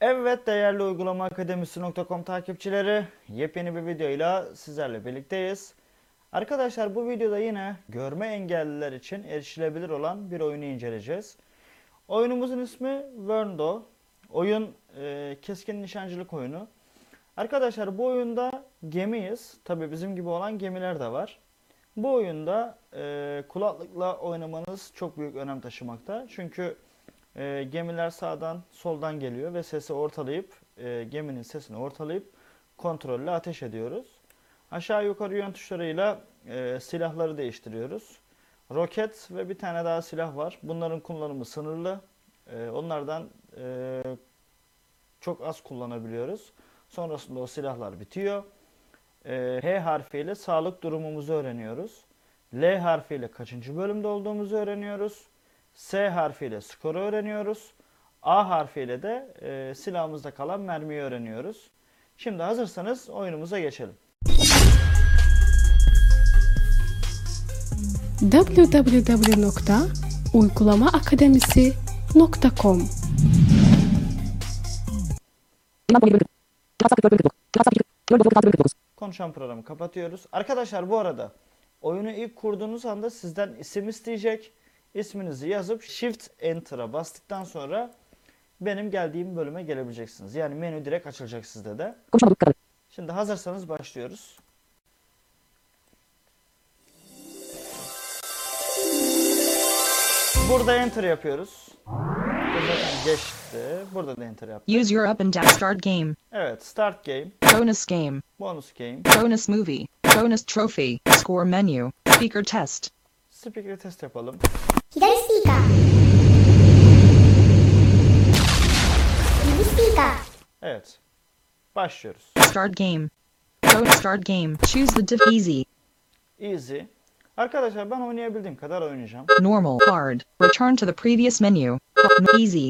Evet değerli uygulama akademisi.com takipçileri yepyeni bir videoyla sizlerle birlikteyiz. Arkadaşlar bu videoda yine görme engelliler için erişilebilir olan bir oyunu inceleyeceğiz. Oyunumuzun ismi Verndo. Oyun e, keskin nişancılık oyunu. Arkadaşlar bu oyunda gemiyiz. Tabi bizim gibi olan gemiler de var. Bu oyunda e, kulaklıkla oynamanız çok büyük önem taşımakta. Çünkü e, gemiler sağdan soldan geliyor ve sesi ortalayıp e, geminin sesini ortalayıp kontrolle ateş ediyoruz. Aşağı yukarı yön tuşlarıyla e, silahları değiştiriyoruz. Roket ve bir tane daha silah var. Bunların kullanımı sınırlı. E, onlardan e, çok az kullanabiliyoruz. Sonrasında o silahlar bitiyor. E, H harfiyle sağlık durumumuzu öğreniyoruz. L harfiyle kaçıncı bölümde olduğumuzu öğreniyoruz. S harfiyle skoru öğreniyoruz. A harfiyle de e, silahımızda kalan mermiyi öğreniyoruz. Şimdi hazırsanız oyunumuza geçelim. www.uygulamaakademisi.com Konuşan programı kapatıyoruz. Arkadaşlar bu arada oyunu ilk kurduğunuz anda sizden isim isteyecek. İsminizi yazıp Shift Enter'a bastıktan sonra benim geldiğim bölüme gelebileceksiniz. Yani menü direkt açılacak sizde de. Şimdi hazırsanız başlıyoruz. Burada enter yapıyoruz. Zaten geçti. Burada da enter yaptık. Use your up and down start game. Evet, start game, Bonus game. bonus game, Bonus movie. Bonus trophy. Score menu. Speaker test. speaker test yapalım. 左スピーカー右スピーカー Evet. Başlıyoruz. Start game. Bonus start game. Choose the diff easy. Easy. Arkadaşlar ben oynayabildiğim kadar oynayacağım. Normal. Hard. Return to the previous menu. Easy.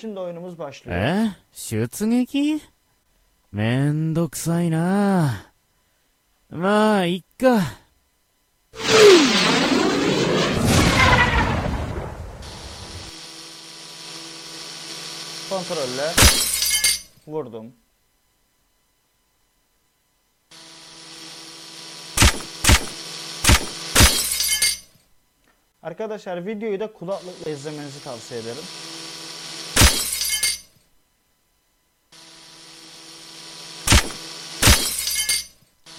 Şimdi oyunumuz başlıyor. え出撃めんどくさいな まあ、いっか。 Kontrolle vurdum. Arkadaşlar videoyu da kulaklıkla izlemenizi tavsiye ederim.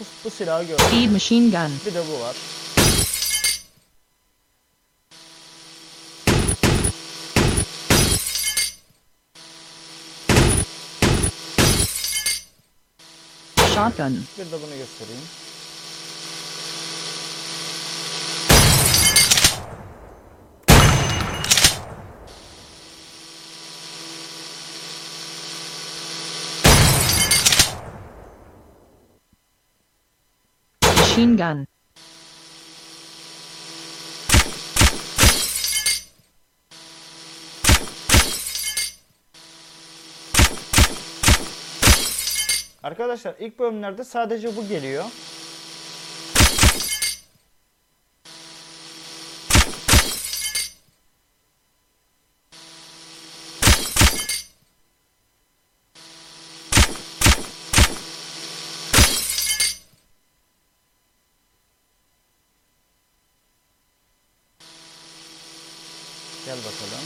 Bu, bu silahı gördüm. Speed machine gun. Bir de bu var. Shotgun. Bir de bunu göstereyim. Machine gun. Arkadaşlar ilk bölümlerde sadece bu geliyor. Bakalım.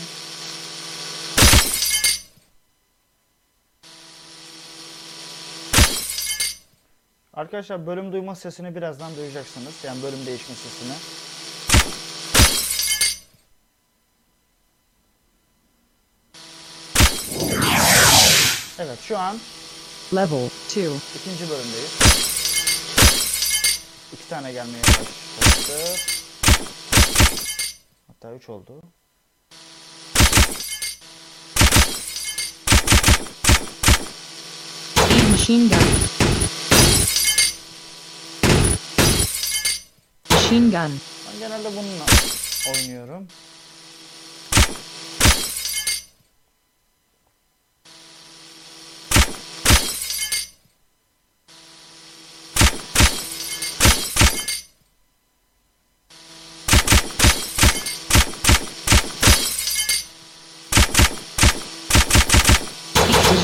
Arkadaşlar bölüm duyma sesini birazdan duyacaksınız. Yani bölüm değişme sesini. Evet şu an Level 2. ikinci bölümdeyiz. İki tane gelmeye başladı. Hatta üç oldu. Machine gun. Machine gun. Ben genelde bununla oynuyorum.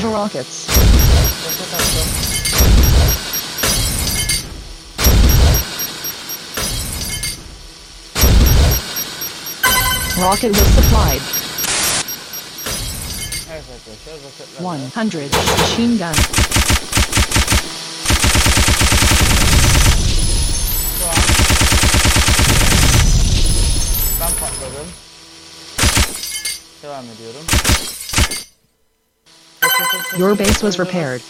rockets. Roket attım. Rocket was supplied. Evet arkadaşlar roketler. 100. Machine gun. Şu an ben patladım. Devam ediyorum. Roketin Your sesini base was duyuyoruz. repaired.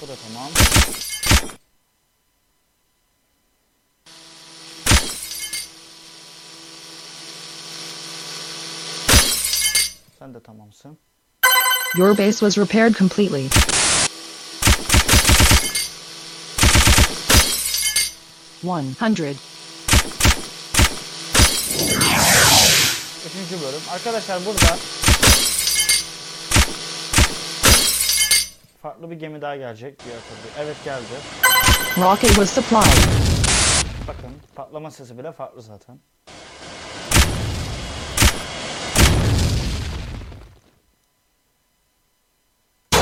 Bu da tamam. Sen de tamamsın. Your base was repaired completely. One hundred. Üçüncü bölüm. Arkadaşlar burada farklı bir gemi daha gelecek. Türlü. Evet geldi. Rocket was supplied. Bakın patlama sesi bile farklı zaten.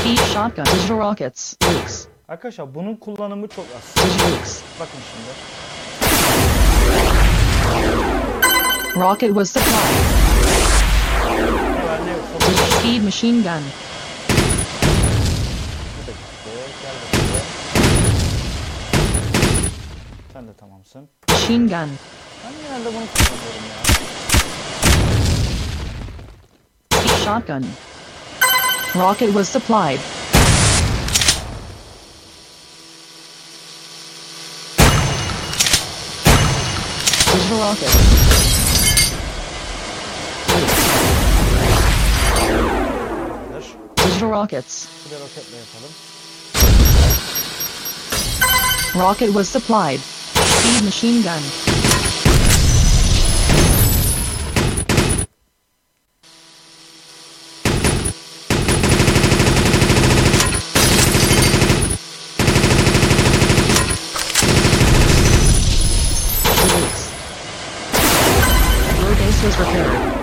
Speed shotgun. Digital rockets. Nukes. Arkadaşlar bunun kullanımı çok az. Digital. Bakın şimdi. Rocket was supplied. Speed machine gun. Bu da gitti. Gel bakalım. Sen de tamamsın. Machine gun. Ben genelde bunu kullanıyorum ya. Shotgun. Rocket was supplied. Digital rocket. Dur. Digital rockets. Bir de roketle yapalım. Rocket was supplied. Speed machine gun. Nukes. Your base was repaired.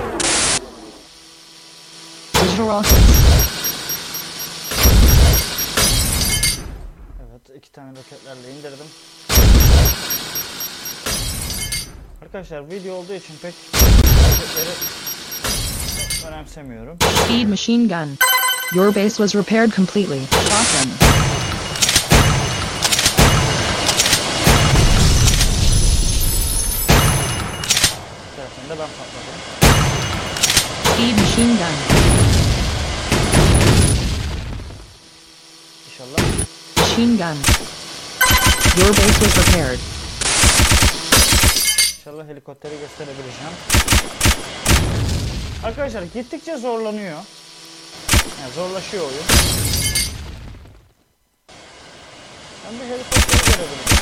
Digital rockets. Evet iki tane roketlerle indirdim. Arkadaşlar video olduğu için pek roketleri önemsemiyorum. Speed machine gun. Your base was repaired completely. Bir tarafında ben patladım. Speed machine gun. İnşallah Machine gun. Your base was repaired. İnşallah helikopteri gösterebileceğim. Arkadaşlar gittikçe zorlanıyor. Yani zorlaşıyor oyun. Ben bir helikopteri görebilirim.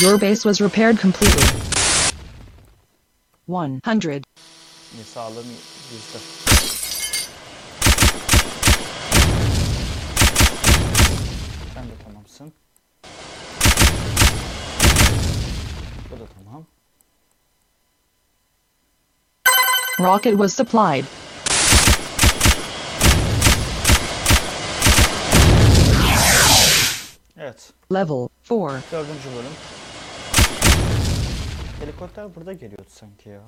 Your base was repaired completely. 100. İyi sağlığım yüzde. Sen de tamamsın. Bu da tamam. Rocket was supplied. Evet. Level 4. Dördüncü bölüm. Helikopter burada geliyordu sanki ya.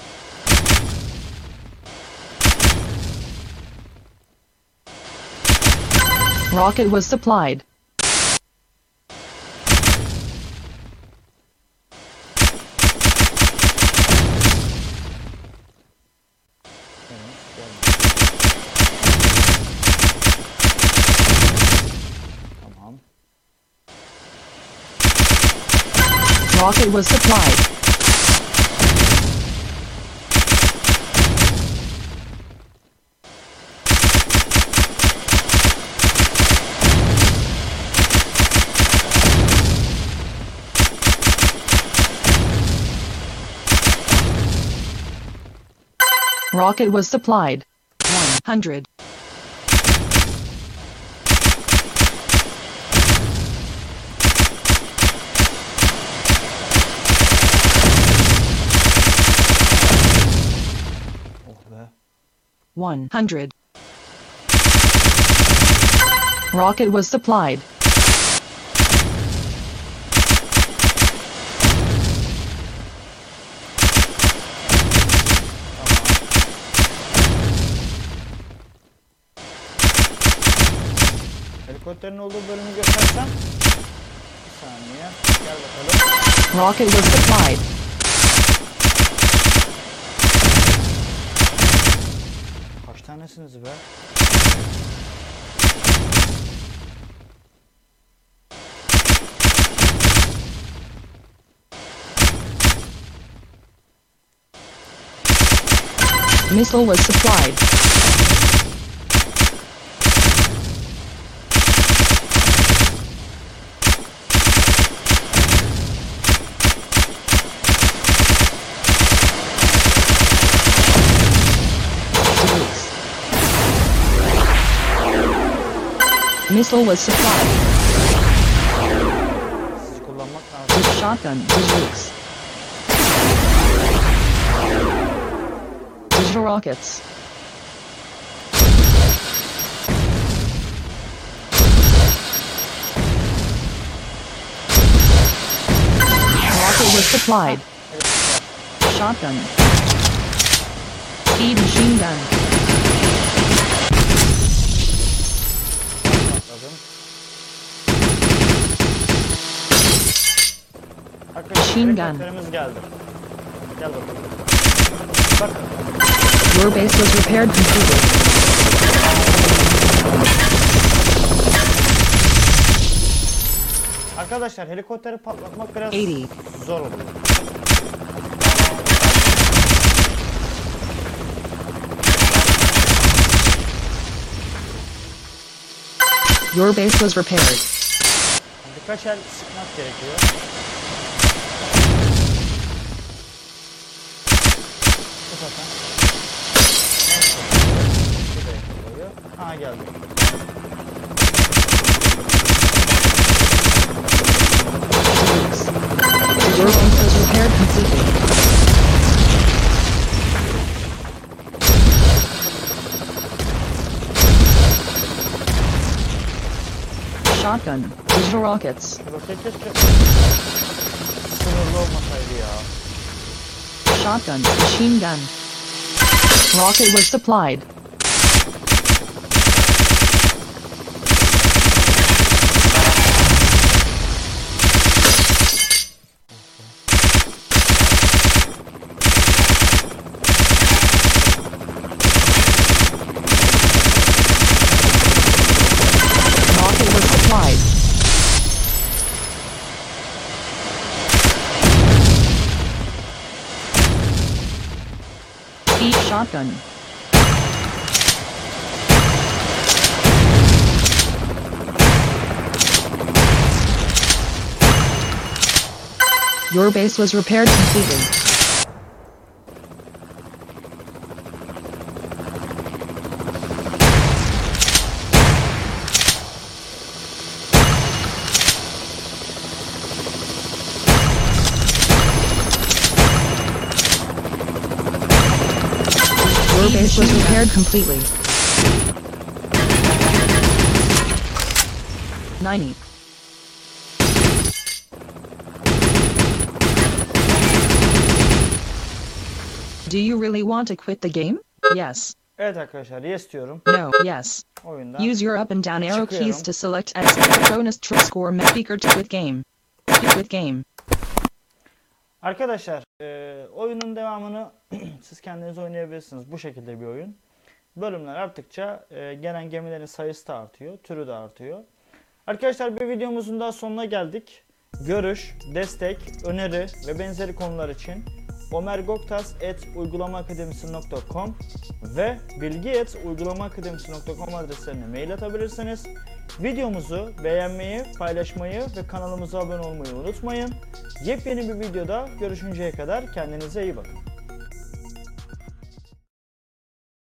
Rocket was supplied. Rocket was supplied. Rocket was supplied. 100. One hundred. Rocket was supplied. Helikopterin olduğu bölümü göstersem. Bir saniye. Gel bakalım. Rocket was supplied. Kaç tanesiniz be? Missile was supplied. Missile was supplied. Shotgun. Digital rockets. Rocket was supplied. Shotgun. Speed machine gun. Machine gun. helikopterimiz geldi. Gel bakalım. Bak Your base was repaired completely. arkadaşlar helikopteri patlatmak biraz 80. zor oluyor. Your base was repaired. Birkaç el sıkmak gerekiyor. Bu zaten. Şuraya koyuyor. Ha geldi. Dukes. Your base was repaired completely. Shotgun. Digital rockets. Roket keşke Shotgun. Machine gun. Rocket was supplied. Rocket was supplied. Speed shotgun. Your base was repaired completely. Your base was repaired completely. 90. Do you really want to quit the game? Yes. Evet arkadaşlar yes diyorum No. Yes. oyundan. Use your up and down arrow keys to select as bonus score speaker to quit game. Quit game. Arkadaşlar e, oyunun devamını siz kendiniz oynayabilirsiniz. Bu şekilde bir oyun. Bölümler arttıkça e, gelen gemilerin sayısı da artıyor. Türü de artıyor. Arkadaşlar bir videomuzun daha sonuna geldik. Görüş, destek, öneri ve benzeri konular için omergoktas.uygulamaakademisi.com ve bilgi.uygulamaakademisi.com adreslerine mail atabilirsiniz. Videomuzu beğenmeyi, paylaşmayı ve kanalımıza abone olmayı unutmayın. Yepyeni bir videoda görüşünceye kadar kendinize iyi bakın.